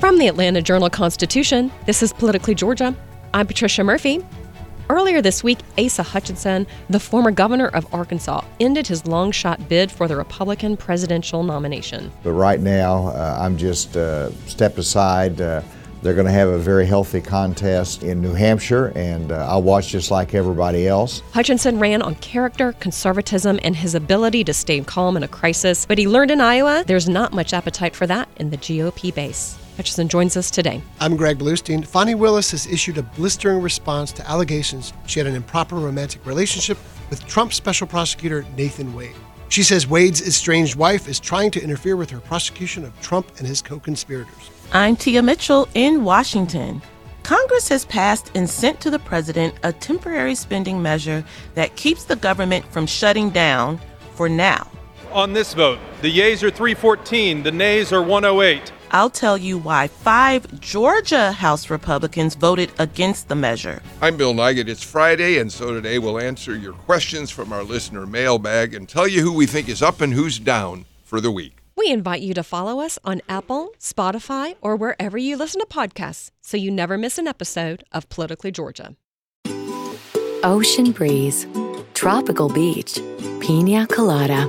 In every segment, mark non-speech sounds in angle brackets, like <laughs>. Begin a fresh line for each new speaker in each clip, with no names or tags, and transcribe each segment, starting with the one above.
From the Atlanta Journal Constitution, this is Politically Georgia. I'm Patricia Murphy. Earlier this week, Asa Hutchinson, the former governor of Arkansas, ended his long shot bid for the Republican presidential nomination.
But right now, uh, I'm just uh, stepped aside. Uh, they're going to have a very healthy contest in New Hampshire, and uh, I'll watch just like everybody else.
Hutchinson ran on character, conservatism, and his ability to stay calm in a crisis, but he learned in Iowa there's not much appetite for that in the GOP base. Hutchinson joins us today.
I'm Greg Bluestein. Fani Willis has issued a blistering response to allegations she had an improper romantic relationship with Trump special prosecutor Nathan Wade. She says Wade's estranged wife is trying to interfere with her prosecution of Trump and his co conspirators.
I'm Tia Mitchell in Washington. Congress has passed and sent to the president a temporary spending measure that keeps the government from shutting down for now.
On this vote, the yeas are 314, the nays are 108.
I'll tell you why five Georgia House Republicans voted against the measure.
I'm Bill Nigut. It's Friday, and so today we'll answer your questions from our listener mailbag and tell you who we think is up and who's down for the week.
We invite you to follow us on Apple, Spotify, or wherever you listen to podcasts so you never miss an episode of Politically Georgia.
Ocean breeze, tropical beach, pina colada.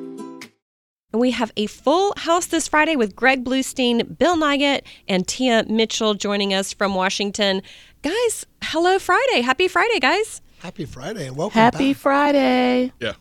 And we have a full house this Friday with Greg Bluestein, Bill Nigut, and Tia Mitchell joining us from Washington. Guys, hello Friday. Happy Friday, guys.
Happy Friday and welcome
Happy
back.
Friday.
Yeah.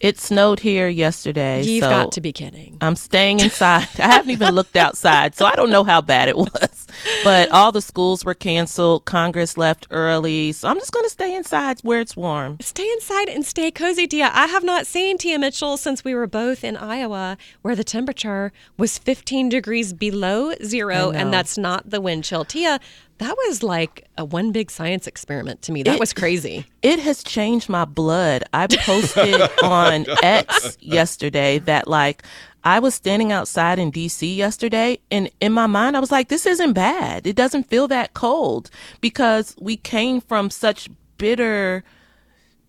It snowed here yesterday.
You've
so
got to be kidding.
I'm staying inside. I haven't even looked outside, so I don't know how bad it was. But all the schools were canceled. Congress left early. So I'm just going to stay inside where it's warm.
Stay inside and stay cozy, Tia. I have not seen Tia Mitchell since we were both in Iowa, where the temperature was 15 degrees below zero, and that's not the wind chill. Tia, that was like a one big science experiment to me. That
It-
was crazy.
It has changed my blood. I posted <laughs> on X yesterday that like I was standing outside in DC yesterday and in my mind I was like this isn't bad. It doesn't feel that cold because we came from such bitter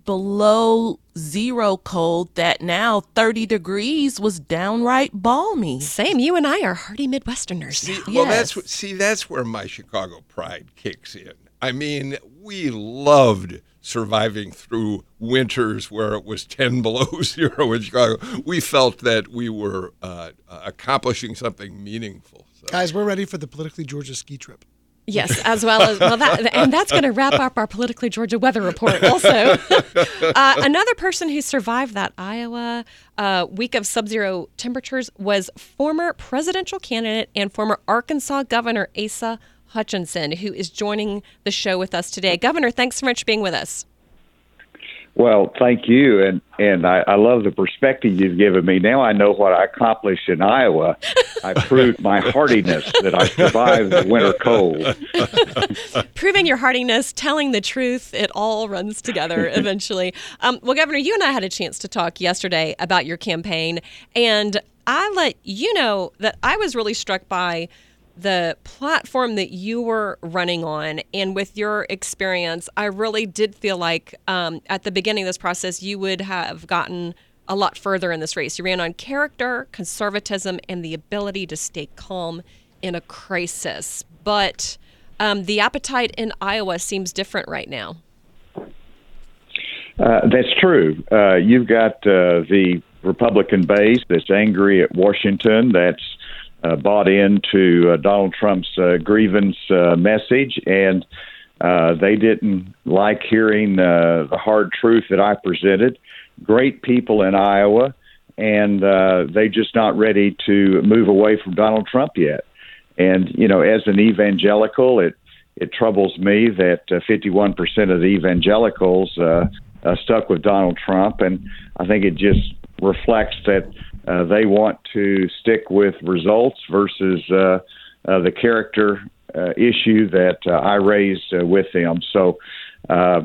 below zero cold that now 30 degrees was downright balmy.
Same. You and I are hardy Midwesterners.
See,
now.
well, that's see, that's where my Chicago pride kicks in. I mean, we loved surviving through winters where it was 10 <laughs> below zero in Chicago. We felt that we were uh, accomplishing something meaningful. So.
Guys, we're ready for the Politically Georgia ski trip.
Yes, as well as well that, and that's going to wrap up our politically Georgia weather report. Also, <laughs> uh, another person who survived that Iowa uh, week of sub-zero temperatures was former presidential candidate and former Arkansas Governor Asa Hutchinson, who is joining the show with us today. Governor, thanks so much for being with us.
Well, thank you, and and I, I love the perspective you've given me. Now I know what I accomplished in Iowa. I proved my hardiness that I survived the winter cold. <laughs>
Proving your hardiness, telling the truth, it all runs together <laughs> eventually. Um, well, Governor, you and I had a chance to talk yesterday about your campaign, and I let you know that I was really struck by the platform that you were running on. And with your experience, I really did feel like um, at the beginning of this process, you would have gotten a lot further in this race. You ran on character, conservatism, and the ability to stay calm in a crisis. But um, the appetite in Iowa seems different right now.
Uh, that's true. Uh, you've got uh, the Republican base that's angry at Washington, that's uh, bought into uh, Donald Trump's uh, grievance uh, message, and uh, they didn't like hearing uh, the hard truth that I presented. Great people in Iowa, and uh, they're just not ready to move away from Donald Trump yet. And you know, as an evangelical, it it troubles me that uh, 51% of the evangelicals uh, uh, stuck with Donald Trump, and I think it just reflects that uh, they want to stick with results versus uh, uh, the character uh, issue that uh, I raised uh, with them. So, uh,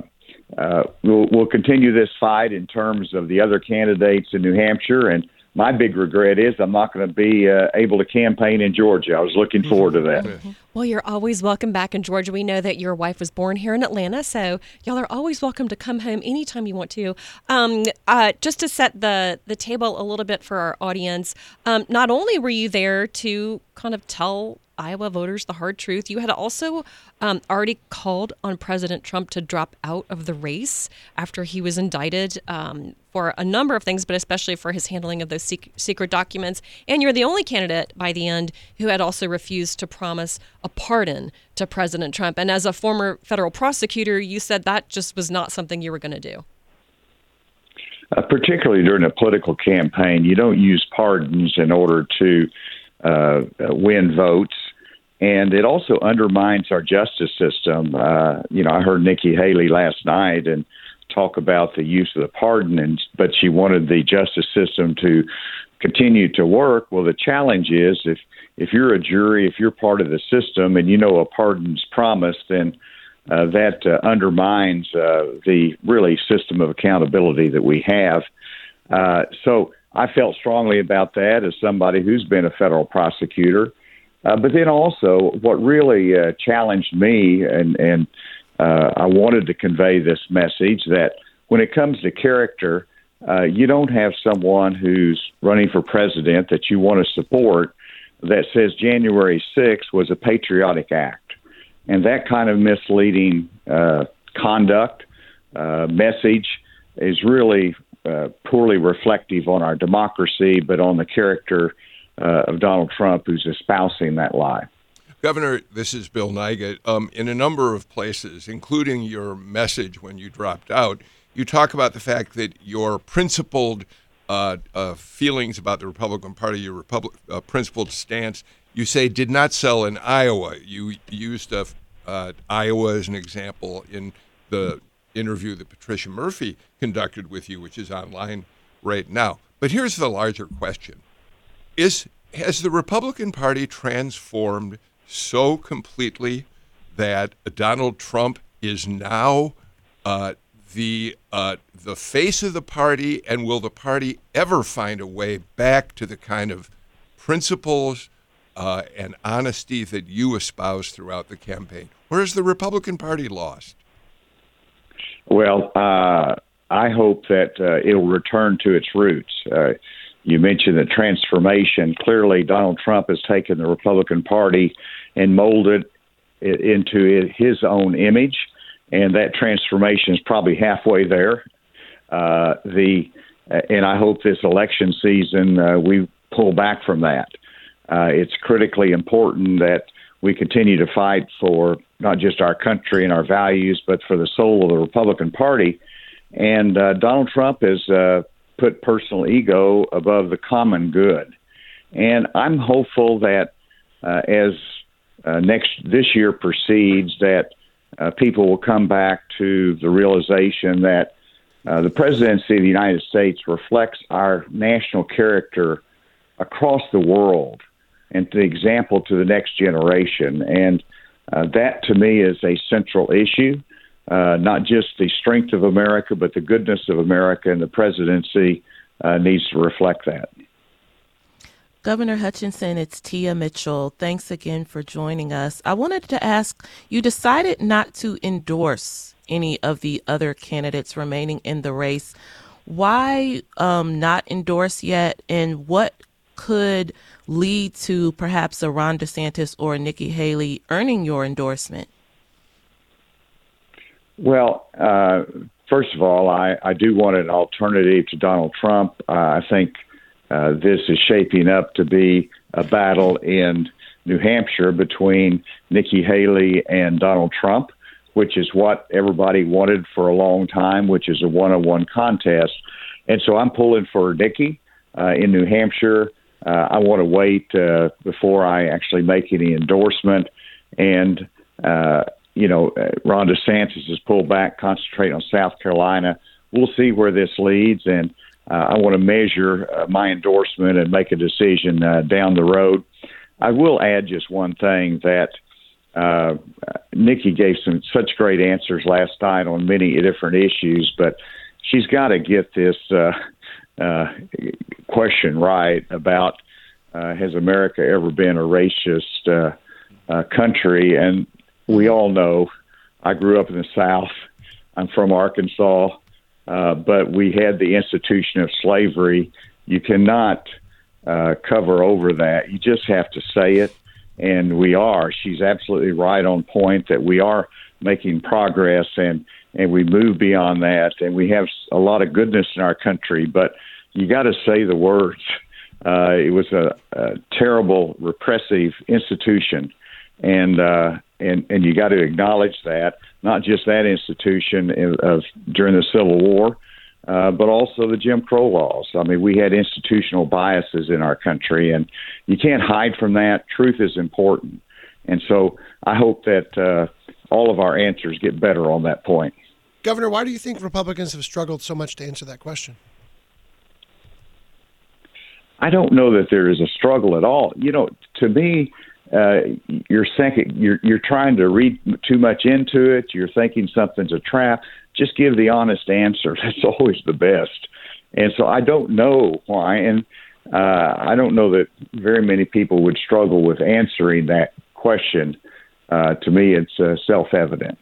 uh, we'll, we'll continue this fight in terms of the other candidates in New Hampshire. And my big regret is I'm not going to be uh, able to campaign in Georgia. I was looking forward to that. <laughs>
Well, you're always welcome back in Georgia. We know that your wife was born here in Atlanta, so y'all are always welcome to come home anytime you want to. Um, uh, just to set the the table a little bit for our audience, um, not only were you there to kind of tell Iowa voters the hard truth. You had also um, already called on President Trump to drop out of the race after he was indicted um, for a number of things, but especially for his handling of those secret documents. And you're the only candidate by the end who had also refused to promise a pardon to President Trump. And as a former federal prosecutor, you said that just was not something you were going to do.
Uh, particularly during a political campaign, you don't use pardons in order to uh, win votes and it also undermines our justice system. Uh, you know, I heard Nikki Haley last night and talk about the use of the pardon, and but she wanted the justice system to continue to work. Well, the challenge is if if you're a jury, if you're part of the system, and you know a pardon's promised, then uh, that uh, undermines uh, the really system of accountability that we have. Uh, so I felt strongly about that as somebody who's been a federal prosecutor. Uh, but then also, what really uh, challenged me, and, and uh, I wanted to convey this message that when it comes to character, uh, you don't have someone who's running for president that you want to support that says January 6th was a patriotic act. And that kind of misleading uh, conduct, message is really poorly reflective on our democracy, but on the character uh, of Donald Trump who's espousing that lie.
Governor, this is Bill Nigut. Um, in a number of places, including your message when you dropped out, you talk about the fact that your principled uh, uh, feelings about the Republican Party, your Republic, uh, principled stance, you say did not sell in Iowa. You used uh, Iowa as an example in the interview that Patricia Murphy conducted with you, which is online right now. But here's the larger question is has the Republican Party transformed so completely that Donald Trump is now uh, the uh, the face of the party, and will the party ever find a way back to the kind of principles uh, and honesty that you espoused throughout the campaign? Where has the Republican Party lost?
Well, uh, I hope that uh, it'll return to its roots. Uh, you mentioned the transformation. Clearly, Donald Trump has taken the Republican Party and molded it into his own image, and that transformation is probably halfway there. Uh, the and I hope this election season uh, we pull back from that. Uh, it's critically important that we continue to fight for not just our country and our values, but for the soul of the Republican Party. And uh, Donald Trump is uh, put personal ego above the common good. And I'm hopeful that uh, as uh, next this year proceeds, that uh, people will come back to the realization that uh, the presidency of the United States reflects our national character across the world and the example to the next generation. And uh, that to me is a central issue uh, not just the strength of America, but the goodness of America, and the presidency uh, needs to reflect that.
Governor Hutchinson, it's Tia Mitchell. Thanks again for joining us. I wanted to ask you decided not to endorse any of the other candidates remaining in the race. Why um, not endorse yet, and what could lead to perhaps a Ron DeSantis or Nikki Haley earning your endorsement?
Well, uh, first of all, I, I do want an alternative to Donald Trump. Uh, I think uh, this is shaping up to be a battle in New Hampshire between Nikki Haley and Donald Trump, which is what everybody wanted for a long time, which is a one on one contest. And so I'm pulling for Nikki uh, in New Hampshire. Uh, I want to wait uh, before I actually make any endorsement. And uh, you know, uh, Ron DeSantis has pulled back, concentrate on South Carolina. We'll see where this leads, and uh, I want to measure uh, my endorsement and make a decision uh, down the road. I will add just one thing that uh, Nikki gave some such great answers last night on many different issues, but she's got to get this uh, uh, question right about uh, has America ever been a racist uh, uh, country? And we all know I grew up in the South. I'm from Arkansas, uh, but we had the institution of slavery. You cannot uh, cover over that. You just have to say it, and we are. She's absolutely right on point that we are making progress, and and we move beyond that, and we have a lot of goodness in our country. But you got to say the words. Uh, it was a, a terrible repressive institution, and uh, and and you got to acknowledge that not just that institution of, of during the Civil War, uh, but also the Jim Crow laws. I mean, we had institutional biases in our country, and you can't hide from that. Truth is important, and so I hope that uh, all of our answers get better on that point.
Governor, why do you think Republicans have struggled so much to answer that question?
I don't know that there is a struggle at all. You know, to me, uh, you're thinking you're you're trying to read too much into it. You're thinking something's a trap. Just give the honest answer. <laughs> That's always the best. And so I don't know why, and uh, I don't know that very many people would struggle with answering that question. Uh, to me, it's uh, self-evident.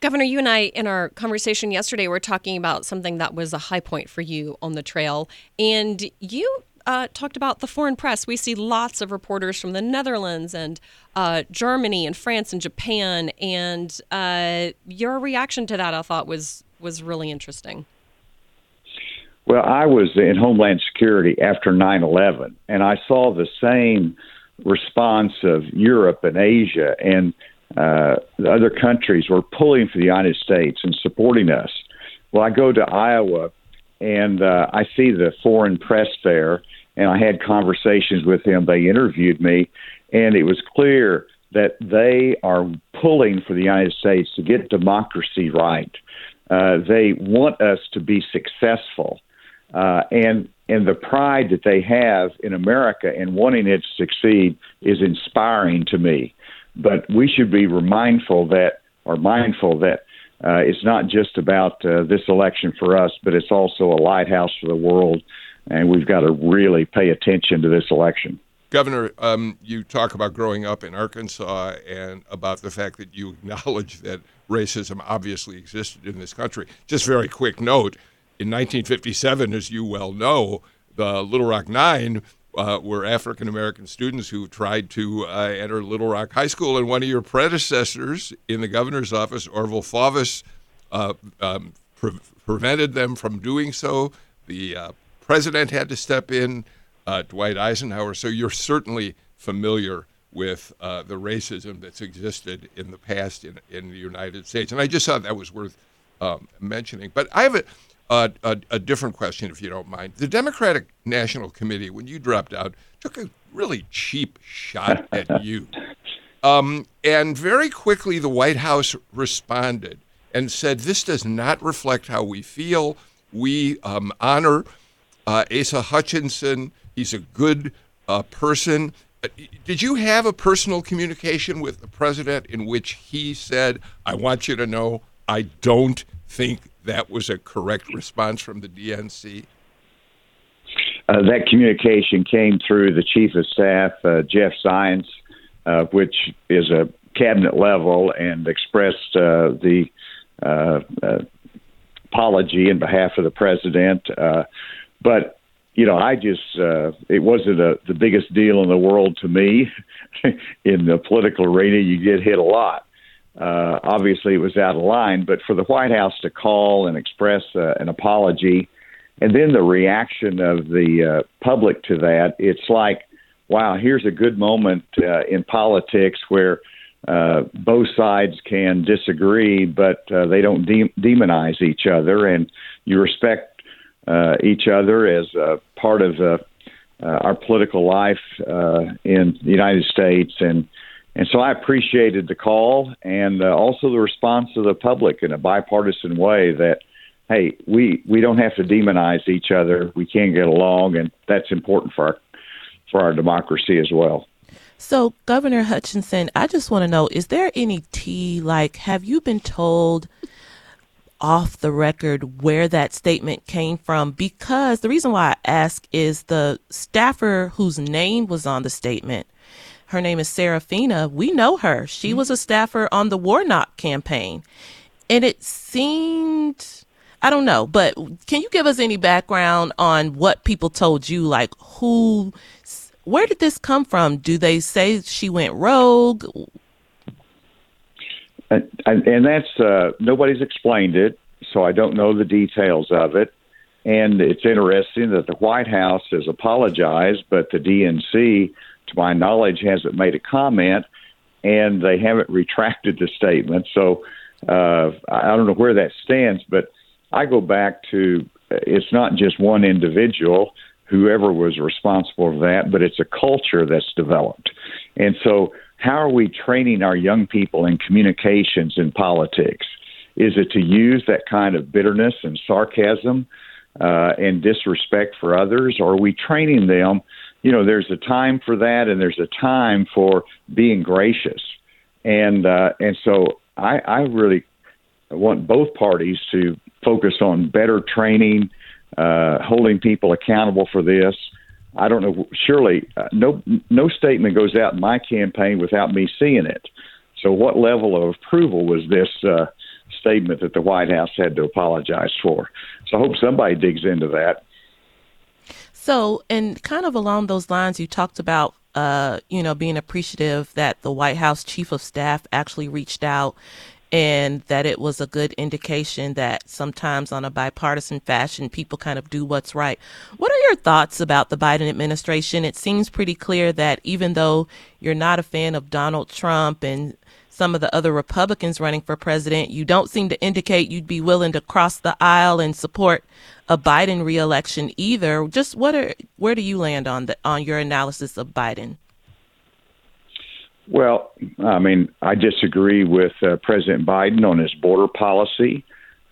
Governor, you and I, in our conversation yesterday, were talking about something that was a high point for you on the trail. And you uh, talked about the foreign press. We see lots of reporters from the Netherlands and uh, Germany and France and Japan. And uh, your reaction to that, I thought, was, was really interesting.
Well, I was in Homeland Security after 9 11, and I saw the same response of Europe and Asia. And uh, the other countries were pulling for the United States and supporting us. Well, I go to Iowa and uh, I see the foreign press there, and I had conversations with them. They interviewed me, and it was clear that they are pulling for the United States to get democracy right. Uh, they want us to be successful, uh, and and the pride that they have in America and wanting it to succeed is inspiring to me. But we should be mindful that, or mindful that, uh, it's not just about uh, this election for us, but it's also a lighthouse for the world, and we've got to really pay attention to this election.
Governor, um, you talk about growing up in Arkansas and about the fact that you acknowledge that racism obviously existed in this country. Just very quick note in 1957, as you well know, the Little Rock Nine uh, were African American students who tried to uh, enter Little Rock High School, and one of your predecessors in the governor's office, Orval Faubus, uh, um, pre- prevented them from doing so. The uh, president had to step in, uh, Dwight Eisenhower. So you're certainly familiar with uh, the racism that's existed in the past in, in the United States, and I just thought that was worth um, mentioning. But I have a a, a, a, different question, if you don't mind. The Democratic National Committee, when you dropped out, took a really cheap shot <laughs> at you. Um, and very quickly, the White House responded and said, This does not reflect how we feel. We um, honor uh, Asa Hutchinson. He's a good uh, person. Uh, did you have a personal communication with the president in which he said, I want you to know I don't think that was a correct response from the DNC?
Uh, that communication came through the chief of staff, uh, Jeff Zients, uh, which is a cabinet level, and expressed uh, the uh, uh, apology in behalf of the president. but you know, I just it wasn't a, the biggest deal in the world to me. <laughs> in the political arena, you get hit a lot. Uh, obviously, it was out of line, but for the White House to call and express uh, an apology, and then the reaction of the uh, public to that, it's like, wow, here's a good moment uh, in politics where uh, both sides can disagree, but uh, they don't de- demonize each other, and you respect uh, each other as uh, part of uh, uh, our political life uh, in the United States, and and so I appreciated the call and uh, also the response of the public in a bipartisan way that, hey, we, we don't have to demonize each other. We can get along, and that's important for our, for our democracy as well.
So, Governor Hutchinson, I just want to know is there any tea? Like, have you been told off the record where that statement came from? Because the reason why I ask is the staffer whose name was on the statement. Her name is Sarafina. We know her. She was a staffer on the Warnock campaign. And it seemed I don't know, but can you give us any background on what people told you? Like, who, where did this come from? Do they say she went rogue?
And, and that's, uh, nobody's explained it, so I don't know the details of it. And it's interesting that the White House has apologized, but the DNC, to my knowledge, hasn't made a comment and they haven't retracted the statement. So uh, I don't know where that stands, but I go back to it's not just one individual, whoever was responsible for that, but it's a culture that's developed. And so, how are we training our young people in communications and politics? Is it to use that kind of bitterness and sarcasm uh, and disrespect for others, or are we training them? You know, there's a time for that, and there's a time for being gracious, and uh, and so I, I really want both parties to focus on better training, uh, holding people accountable for this. I don't know. Surely, uh, no no statement goes out in my campaign without me seeing it. So, what level of approval was this uh, statement that the White House had to apologize for? So, I hope somebody digs into that.
So, and kind of along those lines, you talked about uh, you know, being appreciative that the White House chief of staff actually reached out and that it was a good indication that sometimes on a bipartisan fashion people kind of do what's right. What are your thoughts about the Biden administration? It seems pretty clear that even though you're not a fan of Donald Trump and some of the other Republicans running for president, you don't seem to indicate you'd be willing to cross the aisle and support a Biden reelection either. Just what are where do you land on the on your analysis of Biden?
Well, I mean, I disagree with uh, President Biden on his border policy,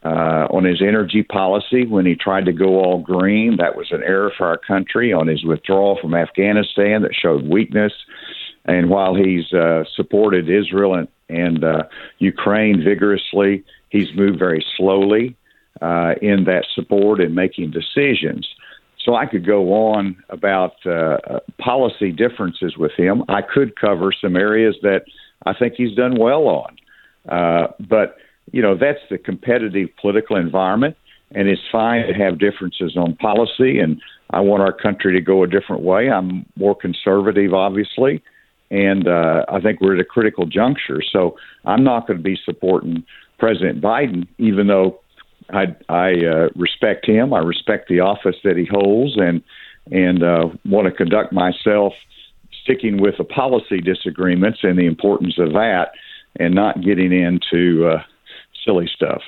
uh, on his energy policy when he tried to go all green. That was an error for our country. On his withdrawal from Afghanistan, that showed weakness. And while he's uh, supported Israel and, and uh, Ukraine vigorously, he's moved very slowly uh, in that support and making decisions. So I could go on about uh, policy differences with him. I could cover some areas that I think he's done well on. Uh, but, you know, that's the competitive political environment, and it's fine to have differences on policy. And I want our country to go a different way. I'm more conservative, obviously, and uh, I think we're at a critical juncture. So I'm not going to be supporting President Biden, even though I, I uh, respect him. I respect the office that he holds, and and uh, want to conduct myself sticking with the policy disagreements and the importance of that, and not getting into uh, silly stuff.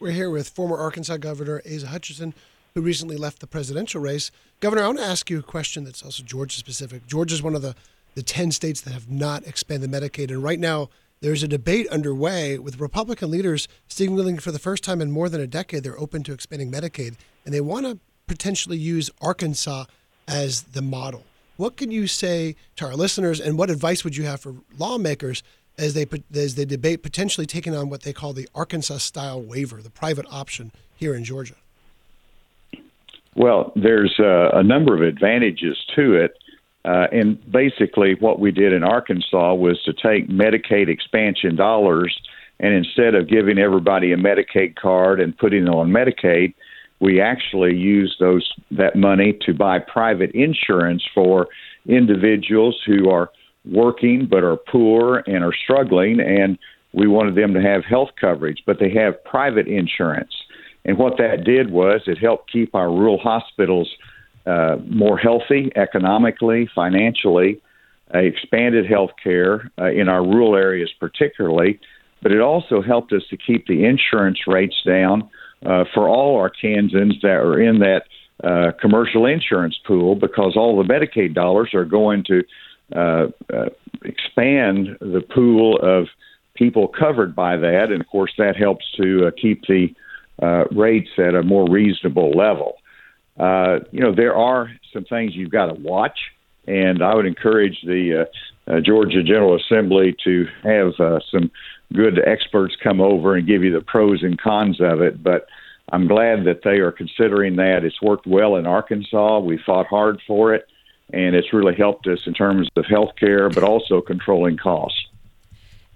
We're here with former Arkansas Governor Asa Hutchinson, who recently left the presidential race. Governor, I want to ask you a question that's also Georgia specific. Georgia is one of the the ten states that have not expanded Medicaid, and right now there's a debate underway with Republican leaders signaling for the first time in more than a decade they're open to expanding Medicaid, and they want to potentially use Arkansas as the model. What can you say to our listeners, and what advice would you have for lawmakers as they as they debate potentially taking on what they call the Arkansas style waiver, the private option here in Georgia?
Well, there's uh, a number of advantages to it. Uh, and basically, what we did in Arkansas was to take Medicaid expansion dollars, and instead of giving everybody a Medicaid card and putting them on Medicaid, we actually used those that money to buy private insurance for individuals who are working but are poor and are struggling, and we wanted them to have health coverage, but they have private insurance. And what that did was it helped keep our rural hospitals uh, more healthy economically, financially, uh, expanded health care uh, in our rural areas, particularly. But it also helped us to keep the insurance rates down uh, for all Arkansans that are in that uh, commercial insurance pool because all the Medicaid dollars are going to uh, expand the pool of people covered by that. And of course, that helps to keep the uh, rates at a more reasonable level uh, you know, there are some things you've got to watch, and I would encourage the uh, uh, Georgia General Assembly to have uh, some good experts come over and give you the pros and cons of it. But I'm glad that they are considering that. It's worked well in Arkansas. We fought hard for it, and it's really helped us in terms of health care, but also controlling costs.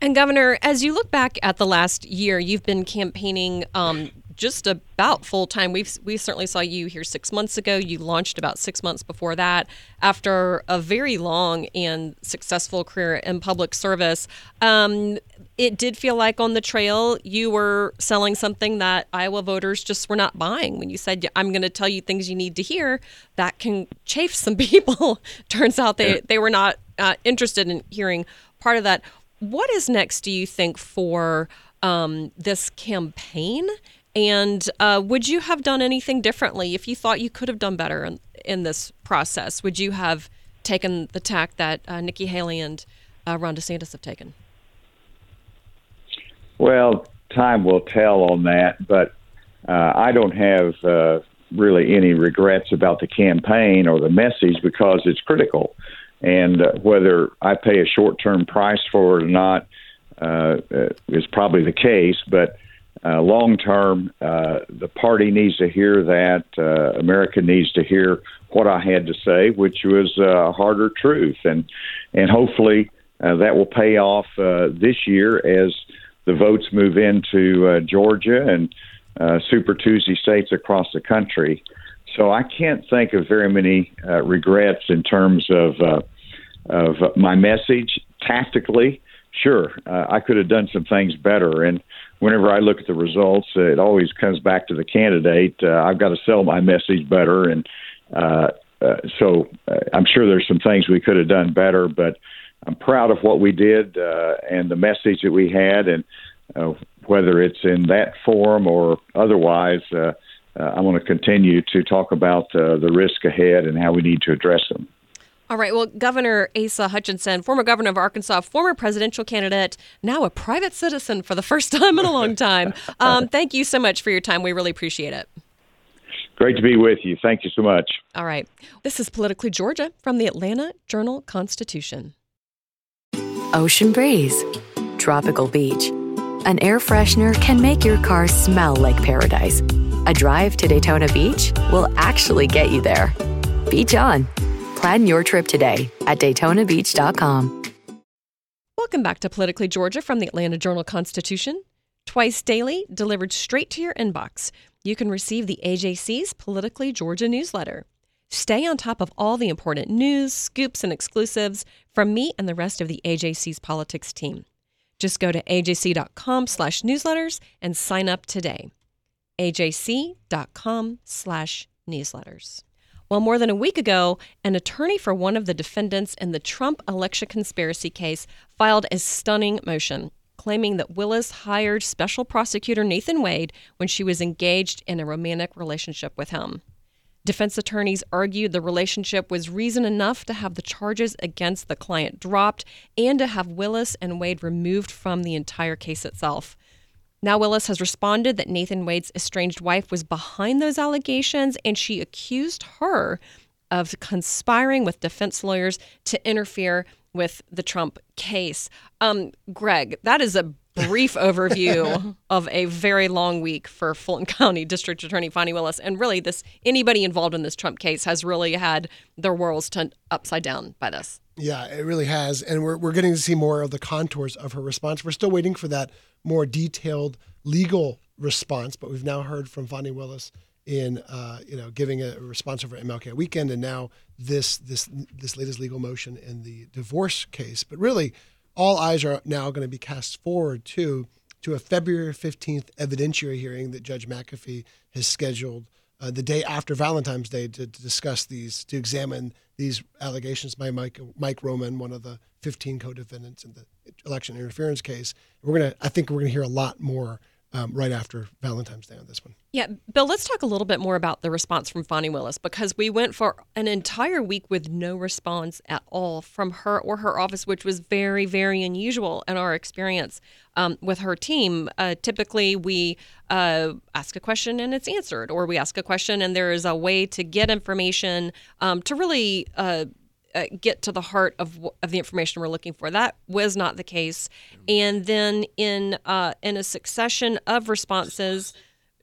And Governor, as you look back at the last year, you've been campaigning um, just about full time. We've we certainly saw you here six months ago. You launched about six months before that. After a very long and successful career in public service, um, it did feel like on the trail you were selling something that Iowa voters just were not buying. When you said, "I'm going to tell you things you need to hear," that can chafe some <laughs> people. Turns out they they were not uh, interested in hearing part of that. What is next, do you think, for um, this campaign? And uh, would you have done anything differently if you thought you could have done better in, in this process? Would you have taken the tack that uh, Nikki Haley and uh, Ron DeSantis have taken?
Well, time will tell on that, but uh, I don't have uh, really any regrets about the campaign or the message because it's critical. And uh, whether I pay a short term price for it or not uh, uh, is probably the case. But uh, long term, uh, the party needs to hear that. Uh, America needs to hear what I had to say, which was uh, a harder truth. And, and hopefully uh, that will pay off uh, this year as the votes move into uh, Georgia and uh, Super Tuesday states across the country. So I can't think of very many uh, regrets in terms of uh, of my message tactically. Sure, uh, I could have done some things better, and whenever I look at the results, it always comes back to the candidate. Uh, I've got to sell my message better, and uh, uh, so uh, I'm sure there's some things we could have done better, but I'm proud of what we did uh, and the message that we had, and uh, whether it's in that form or otherwise. I want to continue to talk about the risk ahead and how we need to address them.
All right. Well, Governor Asa Hutchinson, former governor of Arkansas, former presidential candidate, now a private citizen for the first time in a long time. <laughs> Um, thank you so much for your time. We really appreciate it.
Great to be with you. Thank you so much.
All right. This is Politically Georgia from the Atlanta Journal Constitution.
Ocean breeze, tropical beach. An air freshener can make your car smell like paradise. A drive to Daytona Beach will actually get you there. Beach on. Plan your trip today at DaytonaBeach.com.
Welcome back to Politically Georgia from the Atlanta Journal Constitution. Twice daily, delivered straight to your inbox, you can receive the AJC's Politically Georgia newsletter. Stay on top of all the important news, scoops, and exclusives from me and the rest of the AJC's politics team. Just go to ajc.com slash newsletters and sign up today. ajc.com slash newsletters. Well, more than a week ago, an attorney for one of the defendants in the Trump election conspiracy case filed a stunning motion claiming that Willis hired special prosecutor Nathan Wade when she was engaged in a romantic relationship with him. Defense attorneys argued the relationship was reason enough to have the charges against the client dropped and to have Willis and Wade removed from the entire case itself. Now, Willis has responded that Nathan Wade's estranged wife was behind those allegations and she accused her of conspiring with defense lawyers to interfere with the Trump case. Um, Greg, that is a brief <laughs> overview <laughs> of a very long week for Fulton <laughs> County District Attorney Fani Willis. And really, this anybody involved in this Trump case has really had their worlds turned upside down by this.
Yeah, it really has. And we're, we're getting to see more of the contours of her response. We're still waiting for that more detailed legal response, but we've now heard from Fani Willis in uh, you know giving a response over MLK weekend, and now this this this latest legal motion in the divorce case. But really, all eyes are now going to be cast forward to to a February fifteenth evidentiary hearing that Judge McAfee has scheduled uh, the day after Valentine's Day to, to, discuss these to examine these allegations by Mike Mike Roman, one of the fifteen co-defendants in the election interference case. We're gonna I think we're gonna hear a lot more um, right after Valentine's Day on this one.
Yeah, Bill, let's talk a little bit more about the response from Fani Willis because we went for an entire week with no response at all from her or her office, which was very, very unusual in our experience um, with her team. Uh, typically, we uh, ask a question and it's answered, or we ask a question and there is a way to get information um, to really. Uh, uh, get to the heart of of the information we're looking for. That was not the case. And then in uh, in a succession of responses,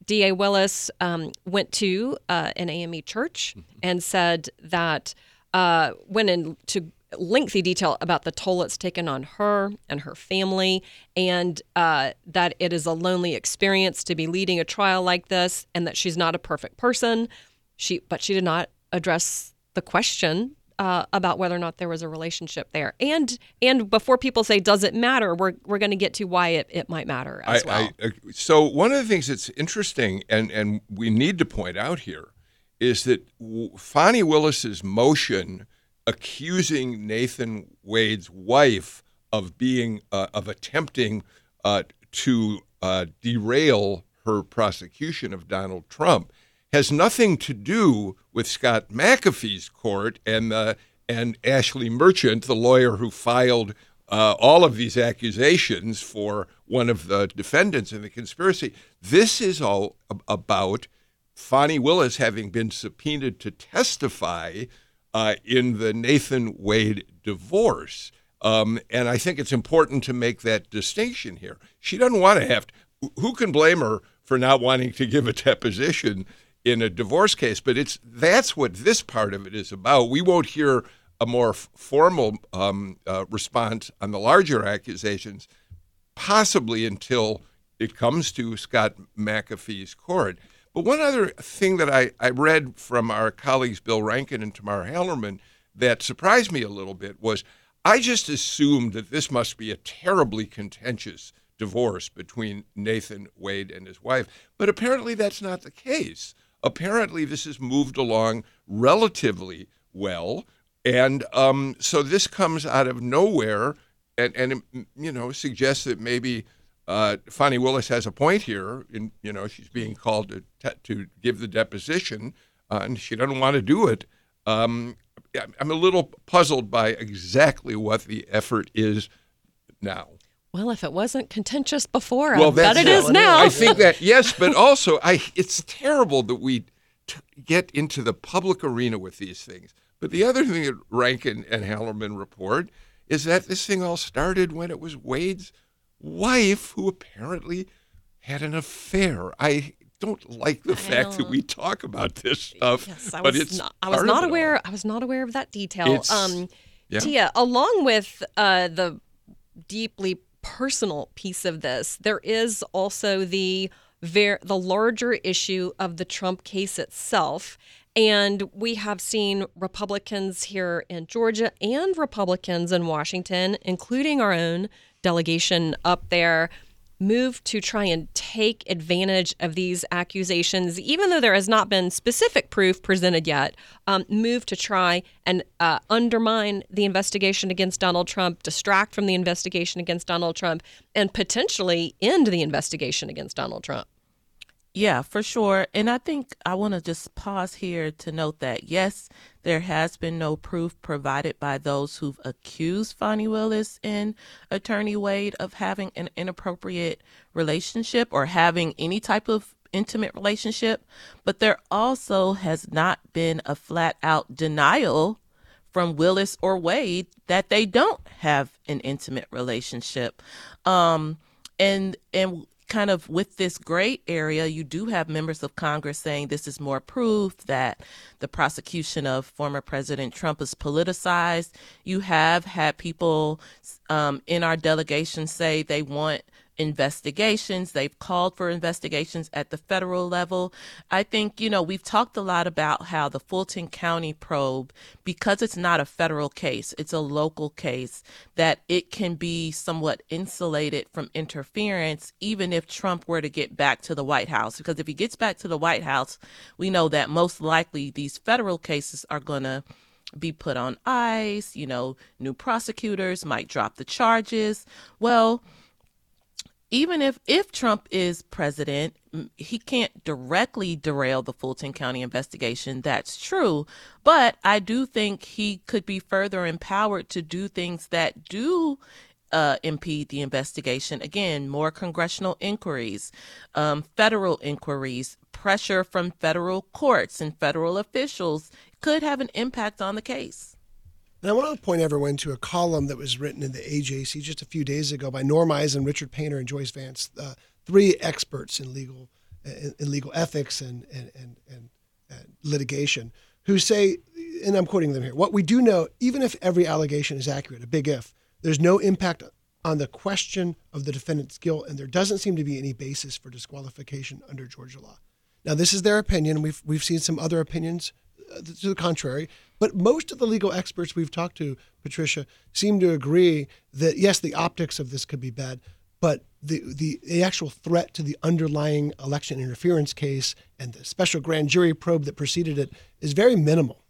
D.A. Willis um, went to uh, an AME church and said that uh, went into lengthy detail about the toll it's taken on her and her family, and uh, that it is a lonely experience to be leading a trial like this, and that she's not a perfect person. She, but she did not address the question uh, about whether or not there was a relationship there. And and before people say does it matter, we're we're going to get to why it, it might matter as
I,
well.
I, so one of the things that's interesting and and we need to point out here is that Fani Willis's motion accusing Nathan Wade's wife of being uh, of attempting uh, to uh, derail her prosecution of Donald Trump has nothing to do with Scott McAfee's court and uh, and Ashley Merchant, the lawyer who filed uh, all of these accusations for one of the defendants in the conspiracy. This is all about Fani Willis having been subpoenaed to testify uh, in the Nathan Wade divorce. Um, and I think it's important to make that distinction here. She doesn't want to have to, who can blame her for not wanting to give a deposition in a divorce case? But it's that's what this part of it is about. We won't hear a more f- formal um, uh, response on the larger accusations, possibly until it comes to Scott McAfee's court. But one other thing that I, I read from our colleagues Bill Rankin and Tamar Hallerman that surprised me a little bit was I just assumed that this must be a terribly contentious divorce between Nathan Wade and his wife. But apparently that's not the case. Apparently this has moved along relatively well. And um, so this comes out of nowhere and, and you know, suggests that maybe uh, Fani Willis has a point here. In you know, she's being called to te- to give the deposition, uh, and she doesn't want to do it. Um, I'm a little puzzled by exactly what the effort is now.
Well, if it wasn't contentious before,
well,
I bet it is now.
I think that yes, but also I it's terrible that we t- get into the public arena with these things. But the other thing that Rankin and Hallerman report is that this thing all started when it was Wade's wife who apparently had an affair. I don't like the fact that we talk about this stuff,
yes, I
but
was
it's
not, I was not aware. I was not aware of that detail. Um,
yeah.
Tia, along with uh, the deeply personal piece of this, there is also the ver- the larger issue of the Trump case itself. And we have seen Republicans here in Georgia and Republicans in Washington, including our own delegation up there, move to try and take advantage of these accusations, even though there has not been specific proof presented yet, um, move to try and uh, undermine the investigation against Donald Trump, distract from the investigation against Donald Trump, and potentially end the investigation against Donald Trump.
Yeah, for sure. And I think I want to just pause here to note that yes, there has been no proof provided by those who've accused Fani Willis and Attorney Wade of having an inappropriate relationship or having any type of intimate relationship. But there also has not been a flat out denial from Willis or Wade that they don't have an intimate relationship. Um, and and kind of with this gray area, you do have members of Congress saying this is more proof that the prosecution of former President Trump is politicized. You have had people um, in our delegation say they want investigations. They've called for investigations at the federal level. I think, you know, we've talked a lot about how the Fulton County probe, because it's not a federal case, it's a local case, that it can be somewhat insulated from interference, even if Trump were to get back to the White House. Because if he gets back to the White House, we know that most likely these federal cases are going to be put on ice. You know, new prosecutors might drop the charges. Well, even if if Trump is president, he can't directly derail the Fulton County investigation. That's true, but I do think he could be further empowered to do things that do uh, impede the investigation. Again, more congressional inquiries, um, federal inquiries, pressure from federal courts and federal officials could have an impact on the case.
And I want to point everyone to a column that was written in the AJC just a few days ago by Norm Eisen, Richard Painter, and Joyce Vance, uh, three experts in legal in, in legal ethics and and, and, and and litigation, who say, and I'm quoting them here: "What we do know, even if every allegation is accurate, a big if, there's no impact on the question of the defendant's guilt, and there doesn't seem to be any basis for disqualification under Georgia law." Now, this is their opinion. We've we've seen some other opinions uh, to the contrary, but most of the legal experts we've talked to, Patricia, seem to agree that yes, the optics of this could be bad, but the, the, the actual threat to the underlying election interference case and the special grand jury probe that preceded it is very minimal.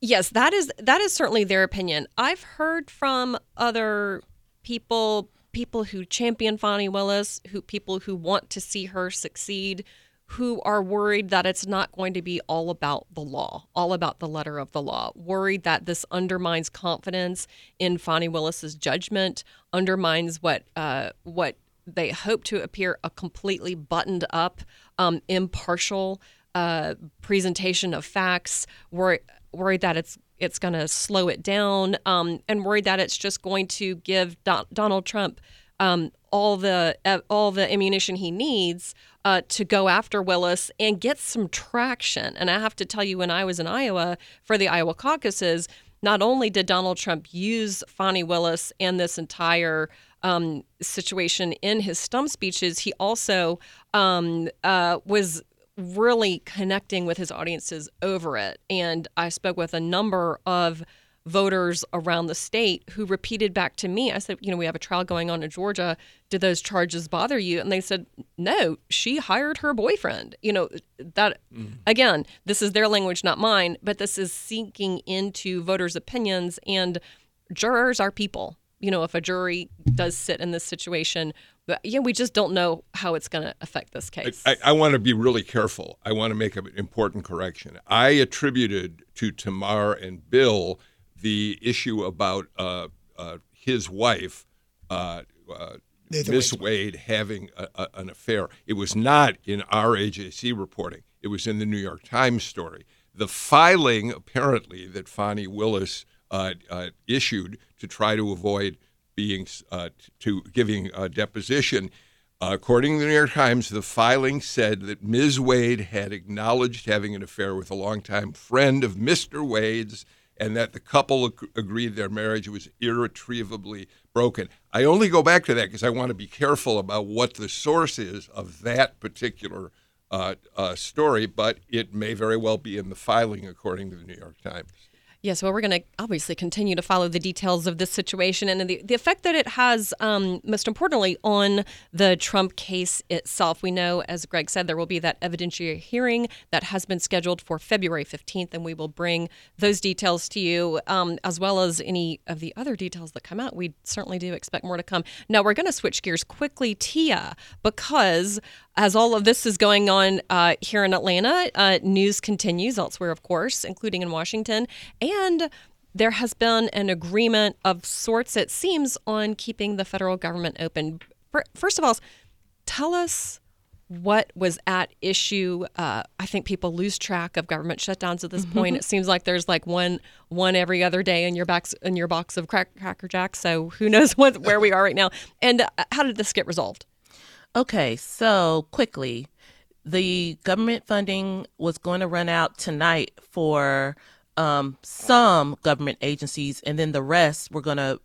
Yes, that is that is certainly their opinion. I've heard from other people, people who champion Fani Willis, who people who want to see her succeed, who are worried that it's not going to be all about the law, all about the letter of the law, worried that this undermines confidence in Fani Willis's judgment, undermines what uh, what they hope to appear a completely buttoned up, um, impartial uh, presentation of facts. Worried, worried that it's it's going to slow it down, um, and worried that it's just going to give Don- Donald Trump um, all the uh, all the ammunition he needs uh, to go after Willis and get some traction. And I have to tell you, when I was in Iowa for the Iowa caucuses, not only did Donald Trump use Fani Willis and this entire um, situation in his stump speeches, he also um, uh, was really connecting with his audiences over it. And I spoke with a number of voters around the state who repeated back to me. I said, you know, we have a trial going on in Georgia. Did those charges bother you? And they said, no, she hired her boyfriend. You know, that mm. again, this is their language, not mine, but this is sinking into voters' opinions and jurors are people. You know, if a jury does sit in this situation, but yeah, we just don't know how it's going to affect this case.
I, I, I want to be really careful. I want to make an important correction. I attributed to Tamar and Bill the issue about uh, uh, his wife, uh, uh Miss Wade. Wade, having a, a, an affair. It was not in our AJC reporting. It was in the New York Times story. The filing, apparently, that Fani Willis uh, uh, issued to try to avoid being to giving a deposition. according to the New York Times, the filing said that Ms. Wade had acknowledged having an affair with a longtime friend of Mr. Wade's and that the couple ag- agreed their marriage was irretrievably broken. I only go back to that because I want to be careful about what the source is of that particular uh, uh, story, but it may very well be in the filing, according to the New York Times.
Yes, well, we're going to obviously continue to follow the details of this situation and the, the effect that it has, um, most importantly, on the Trump case itself. We know, as Greg said, there will be that evidentiary hearing that has been scheduled for February 15th, and we will bring those details to you, um, as well as any of the other details that come out. We certainly do expect more to come. Now, we're going to switch gears quickly, Tia, because as all of this is going on uh, here in Atlanta, uh, news continues elsewhere, of course, including in Washington. And there has been an agreement of sorts, it seems, on keeping the federal government open. First of all, tell us what was at issue. Uh, I think people lose track of government shutdowns at this mm-hmm. point. It seems like there's like one one every other day in your box in your box of crack, Cracker Jacks. So who knows <laughs> what where we are right now? And uh, how did this get resolved?
Okay, so quickly, the government funding was going to run out tonight for um, some government agencies, and then the rest were going to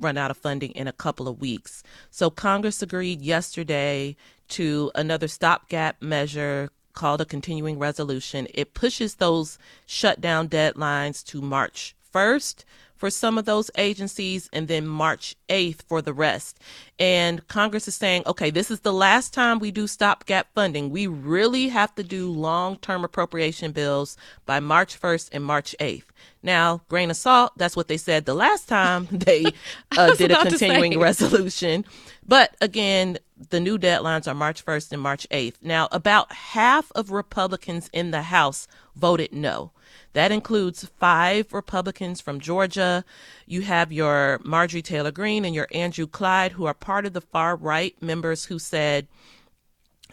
run out of funding in a couple of weeks. So Congress agreed yesterday to another stopgap measure called a continuing resolution. It pushes those shutdown deadlines to March 1st for some of those agencies and then March 8th for the rest. And Congress is saying, okay, this is the last time we do stopgap funding. We really have to do long term appropriation bills by March 1st and March 8th. Now, grain of salt, that's what they said the last time <laughs> they <laughs> uh, did a continuing resolution. But again, the new deadlines are March 1st and March 8th. Now, about half of Republicans in the House voted no. That includes five Republicans from Georgia. You have your Marjorie Taylor Greene and your Andrew Clyde, who are part of the far right members who said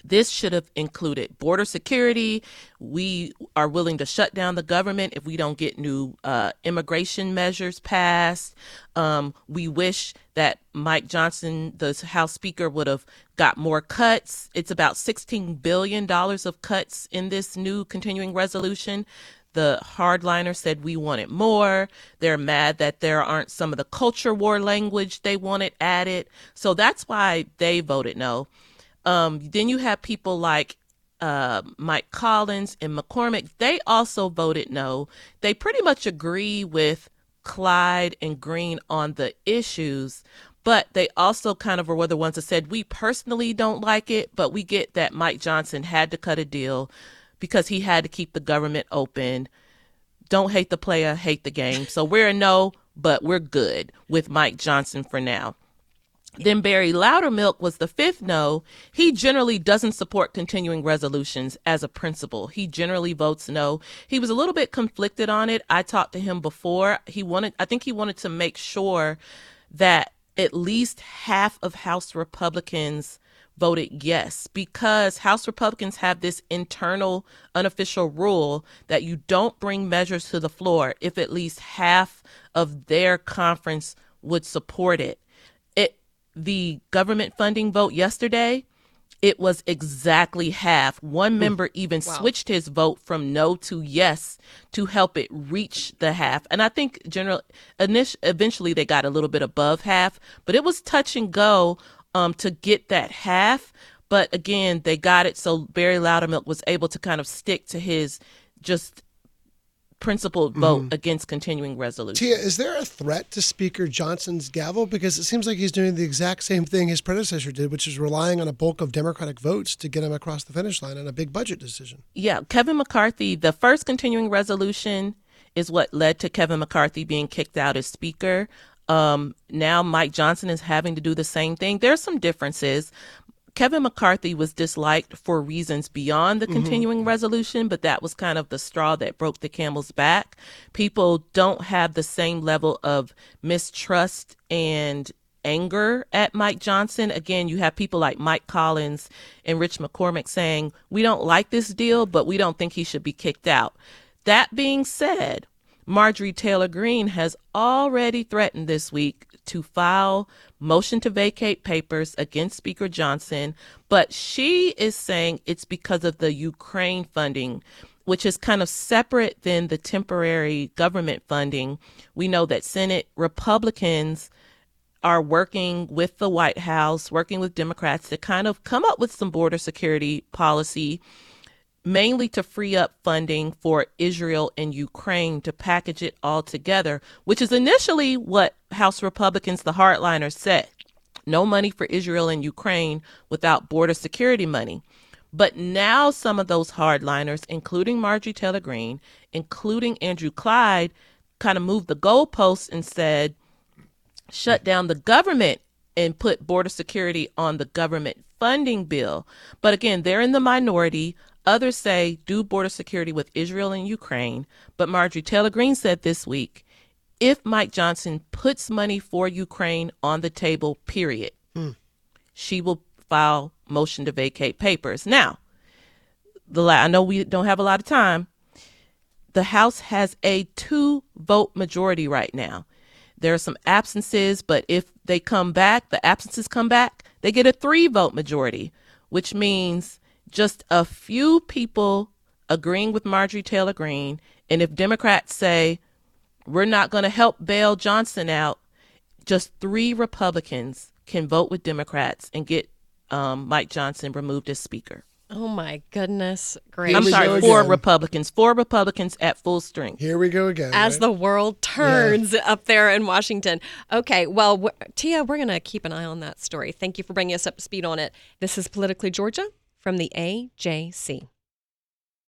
This should have included border security. We are willing to shut down the government if we don't get new uh, immigration measures passed. Um, we wish that Mike Johnson, the House Speaker, would have got more cuts. It's about $16 billion of cuts in this new continuing resolution. The hardliner said we wanted more. They're mad that there aren't some of the culture war language they wanted added. So that's why they voted no. Um, then you have people like uh, Mike Collins and McCormick. They also voted no. They pretty much agree with Clyde and Greene on the issues, but they also kind of were the ones that said, We personally don't like it, but we get that Mike Johnson had to cut a deal because he had to keep the government open. Don't hate the player, hate the game. So we're a no, but we're good with Mike Johnson for now. Then Barry Loudermilk was the fifth no. He generally doesn't support continuing resolutions as a principle. He generally votes no. He was a little bit conflicted on it. I talked to him before. He wanted I think he wanted to make sure that at least half of House Republicans voted yes because House Republicans have this internal unofficial rule that you don't bring measures to the floor if at least half of their conference would support it It the government funding vote yesterday, it was exactly half. One member even wow. switched his vote from no to yes to help it reach the half. And I think general eventually they got a little bit above half, but it was touch and go um, to get that half. But again, they got it. So Barry Loudermilk was able to kind of stick to his just principled vote mm-hmm. against continuing resolution.
Tia, is there a threat to Speaker Johnson's gavel? Because it seems like he's doing the exact same thing his predecessor did, which is relying on a bulk of Democratic votes to get him across the finish line on a big budget decision.
Yeah, Kevin McCarthy, the first continuing resolution is what led to Kevin McCarthy being kicked out as Speaker. Um, now Mike Johnson is having to do the same thing. There are some differences. Kevin McCarthy was disliked for reasons beyond the mm-hmm. continuing resolution, but that was kind of the straw that broke the camel's back. People don't have the same level of mistrust and anger at Mike Johnson. Again, you have people like Mike Collins and Rich McCormick saying, We don't like this deal, but we don't think he should be kicked out. That being said, Marjorie Taylor Greene has already threatened this week to file motion to vacate papers against Speaker Johnson, but she is saying it's because of the Ukraine funding, which is kind of separate than the temporary government funding. We know that Senate Republicans are working with the White House, working with Democrats to kind of come up with some border security policy mainly to free up funding for Israel and Ukraine to package it all together, which is initially what House Republicans, the hardliners, said. No money for Israel and Ukraine without border security money. But now some of those hardliners, including Marjorie Taylor Greene, including Andrew Clyde, kind of moved the goalposts and said, shut down the government and put border security on the government funding bill. But again, they're in the minority. Others say do border security with Israel and Ukraine, but Marjorie Taylor Greene said this week if Mike Johnson puts money for Ukraine on the table, period, hmm. she will file motion to vacate papers. Now, the I know we don't have a lot of time. The House has a two vote majority right now. There are some absences, but if they come back, the absences come back, they get a three vote majority, which means just a few people agreeing with Marjorie Taylor Greene. And if Democrats say, we're not going to help bail Johnson out, just three Republicans can vote with Democrats and get um, Mike Johnson removed as Speaker.
Oh my goodness! Great.
I'm sorry, four again. Republicans. Four Republicans at full strength.
Here we go again.
As right? the world turns yeah. up there in Washington. Okay, well, w- Tia, we're going to keep an eye on that story. Thank you for bringing us up to speed on it. This is Politically Georgia from the AJC.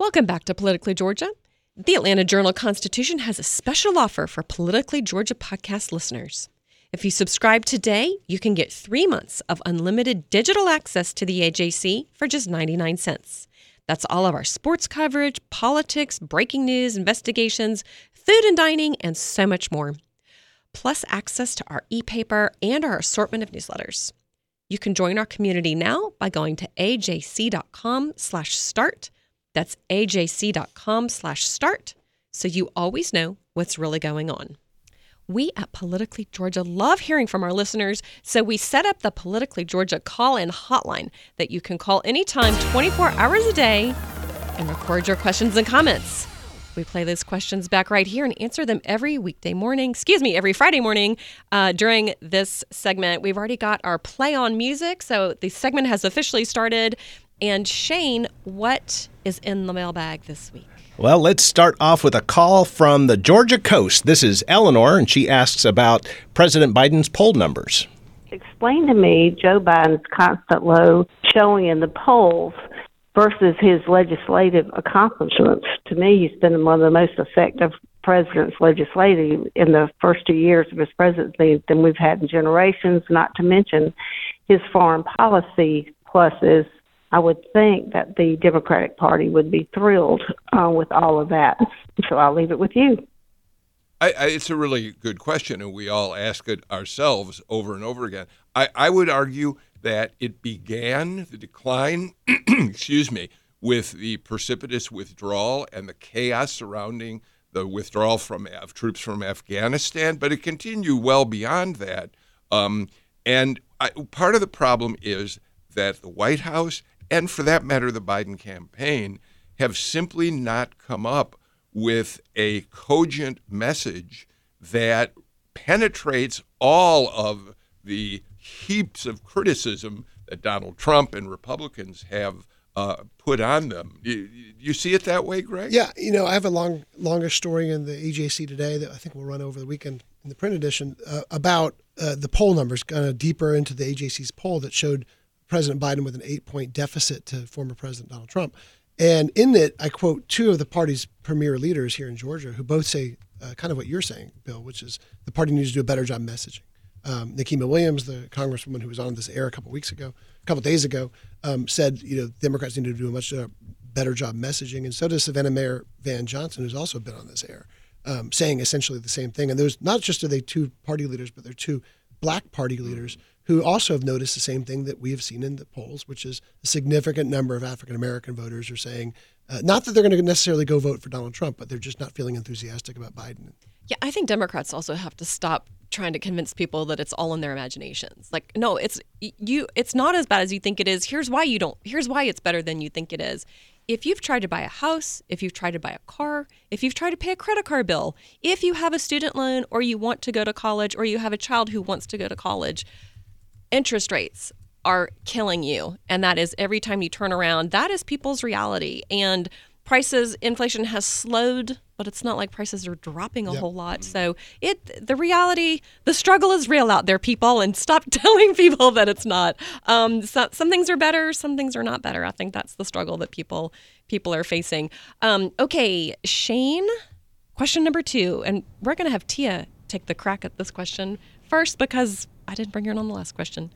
Welcome back to Politically Georgia. The Atlanta Journal Constitution has a special offer for Politically Georgia podcast listeners. If you subscribe today, you can get three months of unlimited digital access to the AJC for just 99 cents. That's all of our sports coverage, politics, breaking news, investigations, food and dining, and so much more. Plus access to our e-paper and our assortment of newsletters. You can join our community now by going to ajc.com slash start that's ajc.com slash start so you always know what's really going on. We at Politically Georgia love hearing from our listeners, so we set up the Politically Georgia call in hotline that you can call anytime 24 hours a day and record your questions and comments. We play those questions back right here and answer them every weekday morning, excuse me, every Friday morning uh, during this segment. We've already got our play on music, so the segment has officially started. And Shane, what is in the mailbag this week?
Well, let's start off with a call from the Georgia coast. This is Eleanor, and she asks about President Biden's poll numbers.
Explain to me Joe Biden's constant low showing in the polls versus his legislative accomplishments. To me, he's been one of the most effective presidents legislatively in the first two years of his presidency than we've had in generations, not to mention his foreign policy pluses I would think that the Democratic Party would be thrilled uh, with all of that. So I'll leave it with you.
I, I, it's a really good question, and we all ask it ourselves over and over again. I, I would argue that it began the decline, <clears throat> excuse me, with the precipitous withdrawal and the chaos surrounding the withdrawal from of troops from Afghanistan, but it continued well beyond that. Um, and I, part of the problem is that the White House and for that matter, the Biden campaign, have simply not come up with a cogent message that penetrates all of the heaps of criticism that Donald Trump and Republicans have uh, put on them. You, you, see it that way, Greg?
Yeah, you know, I have a long, longer story in the AJC today that I think we'll run over the weekend in the print edition uh, about uh, the poll numbers, kind of deeper into the AJC's poll that showed President Biden with an eight point deficit to former President Donald Trump. And in it, I quote two of the party's premier leaders here in Georgia who both say uh, kind of what you're saying, Bill, which is the party needs to do a better job messaging. Um, Nikema Williams, the congresswoman who was on this air a couple weeks ago, a couple days ago, um, said you know Democrats need to do a much uh, better job messaging, and so does Savannah Mayor Van Johnson, who's also been on this air, um, saying essentially the same thing. And there's not just are they two party leaders, but they're two black party leaders who also have noticed the same thing that we have seen in the polls, which is a significant number of African American voters are saying, uh, not that they're going to necessarily go vote for Donald Trump, but they're just not feeling enthusiastic about Biden.
Yeah, I think Democrats also have to stop trying to convince people that it's all in their imaginations. Like, no, it's you. It's not as bad as you think it is. Here's why you don't. Here's why it's better than you think it is. If you've tried to buy a house, if you've tried to buy a car, if you've tried to pay a credit card bill, if you have a student loan, or you want to go to college, or you have a child who wants to go to college, interest rates are killing you. And that is every time you turn around, that is people's reality. And prices, inflation has slowed, but it's not like prices are dropping a yep. whole lot. So it, the reality, the struggle is real out there, people, and stop <laughs> telling people that it's not. Um, so, some things are better, some things are not better. I think that's the struggle that people people are facing. Um, okay, Shane, question number two, and we're gonna have Tia take the crack at this question first because I didn't bring her in on the last question.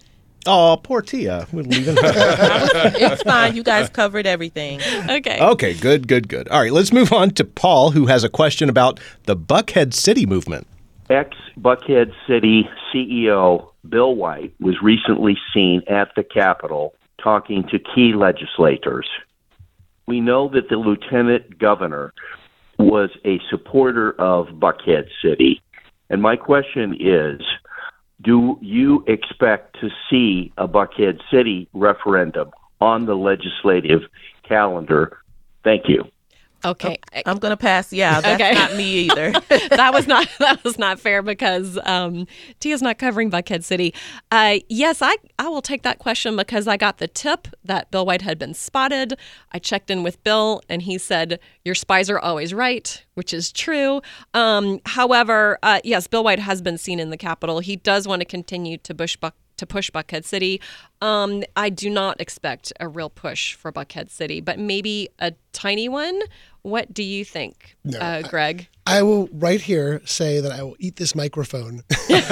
Oh, poor Tia. We're leaving her. <laughs>
it's <laughs> fine. You guys covered everything.
Okay.
Okay, good, good, good. All right, let's move on to Paul, who has a question about the Buckhead City movement.
Ex Buckhead City CEO Bill White was recently seen at the Capitol talking to key legislators. We know that the lieutenant governor was a supporter of Buckhead City. And my question is do you expect to see a Buckhead City referendum on the legislative calendar. Thank you.
Okay,
I'm going to pass. Yeah, that's
Okay.
not me either. <laughs>
that was not <laughs> that was not fair because um, Tia's not covering Buckhead City. Uh, yes, I I will take that question because I got the tip that Bill White had been spotted. I checked in with Bill and he said your spies are always right, which is true. Um, however, uh, yes, Bill White has been seen in the Capitol. He does want to continue to push Buck to push Buckhead City. Um, I do not expect a real push for Buckhead City, but maybe a tiny one. What do you think,
No,
uh, Greg?
I will right here say that I will eat this microphone <laughs> if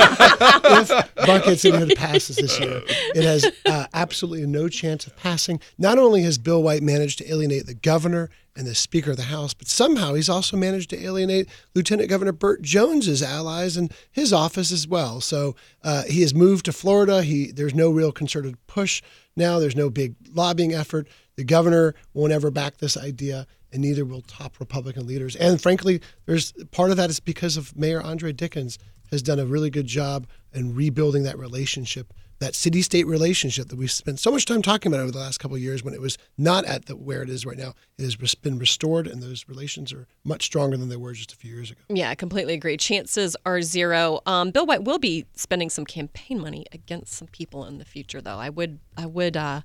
Buckhead City passes this year. It has uh, absolutely no chance of passing. Not only has Bill White managed to alienate the governor and the Speaker of the House, but somehow he's also managed to alienate Lieutenant Governor Burt Jones's allies and his office as well. So uh, he has moved to Florida. He there's no real concerted push now. There's no big lobbying effort. The governor won't ever back this idea and neither will top Republican leaders. And frankly, there's part of that is because of Mayor Andre Dickens has done a really good job in rebuilding that relationship, that city-state relationship that we've spent so much time talking about over the last couple of years when it was not at the where it is right now. It has been restored, and those relations are much stronger than they were just a few years ago.
Yeah, I completely agree. Chances are zero. Um, Bill White will be spending some campaign money against some people in the future, though. I would, I would uh,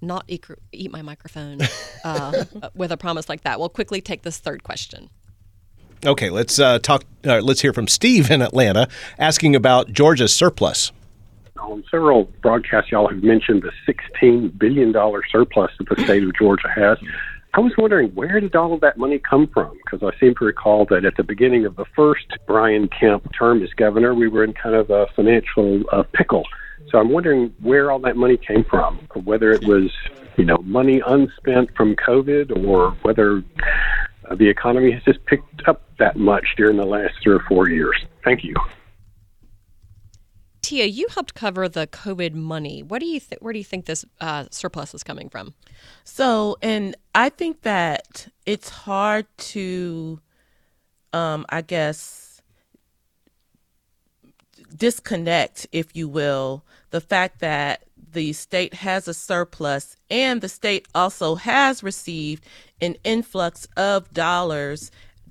not eat, eat my microphone <laughs> uh, with a promise like that. We'll quickly take this third question.
Okay, let's uh, talk. Uh, let's hear from Steve in Atlanta asking about Georgia's surplus.
On several broadcasts, y'all have mentioned the $16 billion surplus that the state of Georgia has. I was wondering where did all of that money come from? Because I seem to recall that at the beginning of the first Brian Kemp term as governor, we were in kind of a financial uh, pickle. So I'm wondering where all that money came from, whether it was, you know, money unspent from COVID, or whether uh, the economy has just picked up that much during the last three or four years. Thank you.
Tia, you helped cover the COVID money. What do you th- where do you think this uh, surplus is coming from?
So, and I think that it's hard to, um, I guess, disconnect, if you will, the fact that the state has a surplus and the state also has received an influx of dollars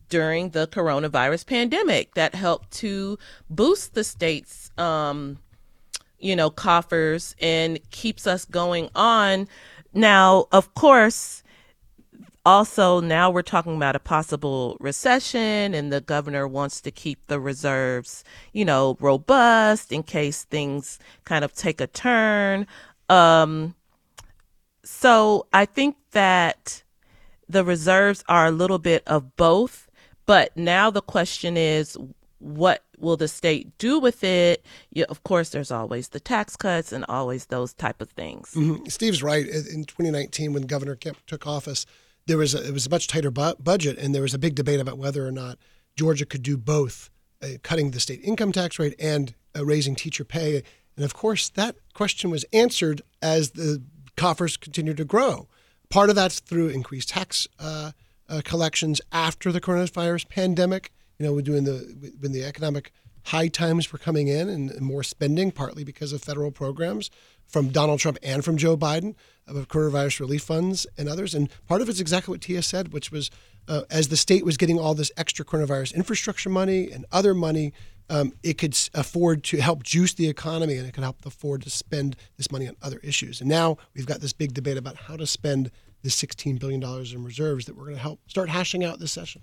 during the coronavirus pandemic that helped to boost the state's um, you know coffers and keeps us going on. Now of course also now we're talking about a possible recession and the governor wants to keep the reserves you know robust in case things kind of take a turn. Um so i think that the reserves are a little bit of both but now the question is what will the state do with it yeah, of course there's always the tax cuts and always those type of things
Mhm. Steve's right. In 2019, when Governor Kemp took office, there was a, it was a much tighter bu- budget, and there was a big debate about whether or not Georgia could do both, uh, cutting the state income tax rate and uh, raising teacher pay. And of course, that question was answered as the coffers continued to grow. Part of that's through increased tax uh, uh, collections after the coronavirus pandemic. You know, we're doing the when the economic high times were coming in and, and more spending, partly because of federal programs from Donald Trump and from Joe Biden of coronavirus relief funds and others. And part of it's exactly what Tia said, which was uh, as the state was getting all this extra coronavirus infrastructure money and other money, um, it could afford to help juice the economy and it could help afford to spend this money on other issues. And now we've got this big debate about how to spend this $16 billion in reserves that we're going to help start hashing out this session.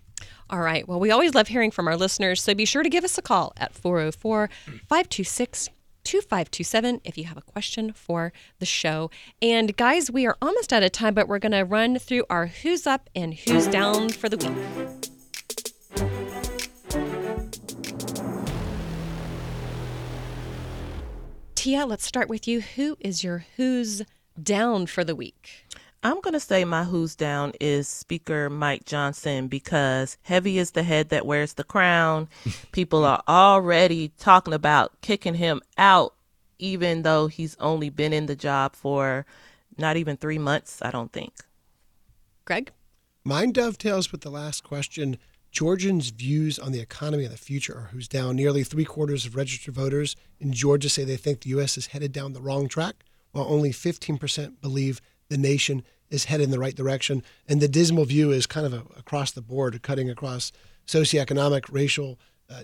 All right. Well, we always love hearing from our listeners, so be sure to give us a call at 404 526 2527 if you have a question for the show. And guys, we are almost out of time, but we're going to run through our who's up and who's down for the week. Tia, let's start with you. Who is your who's down for the week?
I'm going to say my who's down is Speaker Mike Johnson because heavy is the head that wears the crown. <laughs> People are already talking about kicking him out, even though he's only been in the job for not even three months, I don't think.
Greg?
Mine dovetails with the last question. Georgians' views on the economy and the future are who's down. Nearly three quarters of registered voters in Georgia say they think the U.S. is headed down the wrong track, while only 15% believe the nation is headed in the right direction. And the dismal view is kind of a, across the board, cutting across socioeconomic, racial, uh,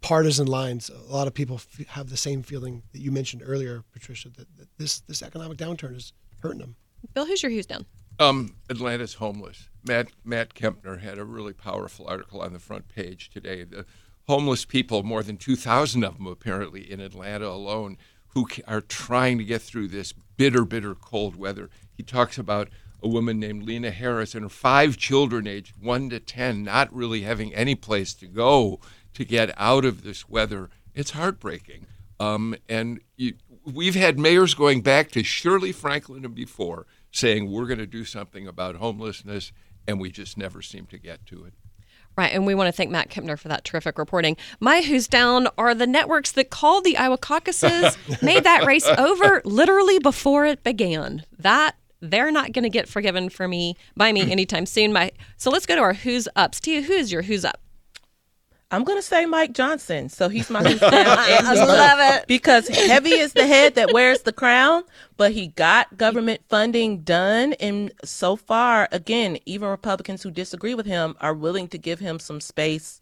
partisan lines. A lot of people f- have the same feeling that you mentioned earlier, Patricia, that, that this this economic downturn is hurting them.
Bill, who's your who's down?
Um, Atlanta's homeless. Matt Matt Kempner had a really powerful article on the front page today. The homeless people, more than 2,000 of them apparently in Atlanta alone, who are trying to get through this bitter, bitter cold weather. He talks about a woman named Lena Harris and her five children aged one to 10 not really having any place to go to get out of this weather. It's heartbreaking. Um, and you, we've had mayors going back to Shirley Franklin and before saying we're going to do something about homelessness, and we just never seem to get to it.
Right, and we want to thank Matt Kempner for that terrific reporting. My who's down are the networks that called the Iowa caucuses, <laughs> made that race over literally before it began. That they're not going to get forgiven for me by me <clears throat> anytime soon. My so let's go to our who's ups. Tia, who is your who's up?
I'm gonna say Mike Johnson. So he's my who's down. and
I love it.
because heavy is the head that wears the crown, but he got government funding done, and so far, again, even Republicans who disagree with him are willing to give him some space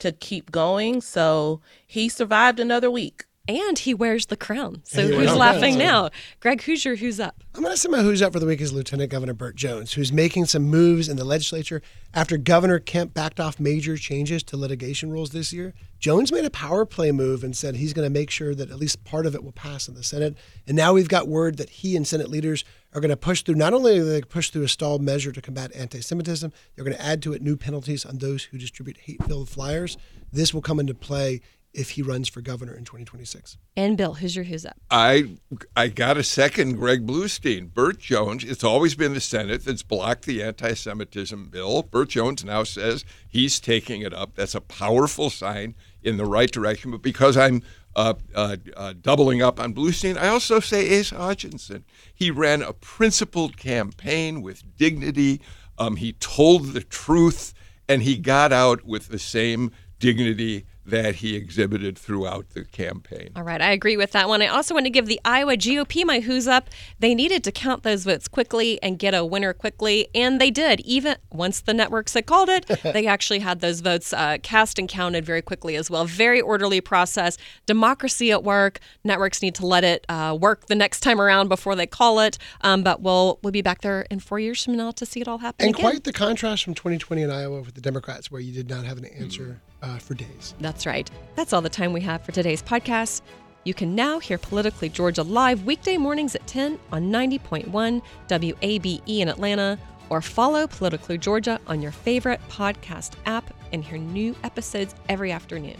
to keep going. So he survived another week.
And he wears the crown. So who's laughing now? Greg, Hoosier, who's up?
I'm going to say my who's up for the week is Lieutenant Governor Burt Jones, who's making some moves in the legislature after Governor Kemp backed off major changes to litigation rules this year. Jones made a power play move and said he's going to make sure that at least part of it will pass in the Senate. And now we've got word that he and Senate leaders are going to push through. Not only are they push through a stalled measure to combat anti-Semitism, they're going to add to it new penalties on those who distribute hate-filled flyers. This will come into play if he runs for governor in 2026.
And Bill, who's your who's up?
I I got a second Greg Bluestein. Burt Jones, it's always been the Senate that's blocked the anti Semitism bill. Burt Jones now says he's taking it up. That's a powerful sign in the right direction. But because I'm uh, uh, uh, doubling up on Bluestein, I also say Asa Hutchinson. He ran a principled campaign with dignity. Um, he told the truth, and he got out with the same dignity that he exhibited throughout the campaign.
All right, I agree with that one. I also want to give the Iowa GOP my who's up. They needed to count those votes quickly and get a winner quickly, and they did. Even once the networks had called it, <laughs> they actually had those votes uh, cast and counted very quickly as well. Very orderly process. Democracy at work. Networks need to let it uh, work the next time around before they call it. Um, but we'll we'll be back there in four years from now to see it all happen
And
again.
quite the contrast from 2020 in Iowa with the Democrats, where you did not have an answer uh, for days.
That's right. That's all the time we have for today's podcast. You can now hear Politically Georgia live weekday mornings at 10 on 90.1 WABE in Atlanta, or follow Politically Georgia on your favorite podcast app and hear new episodes every afternoon.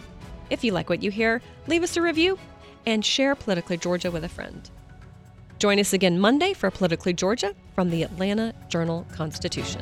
If you like what you hear, leave us a review and share Politically Georgia with a friend. Join us again Monday for Politically Georgia from the Atlanta Journal Constitution.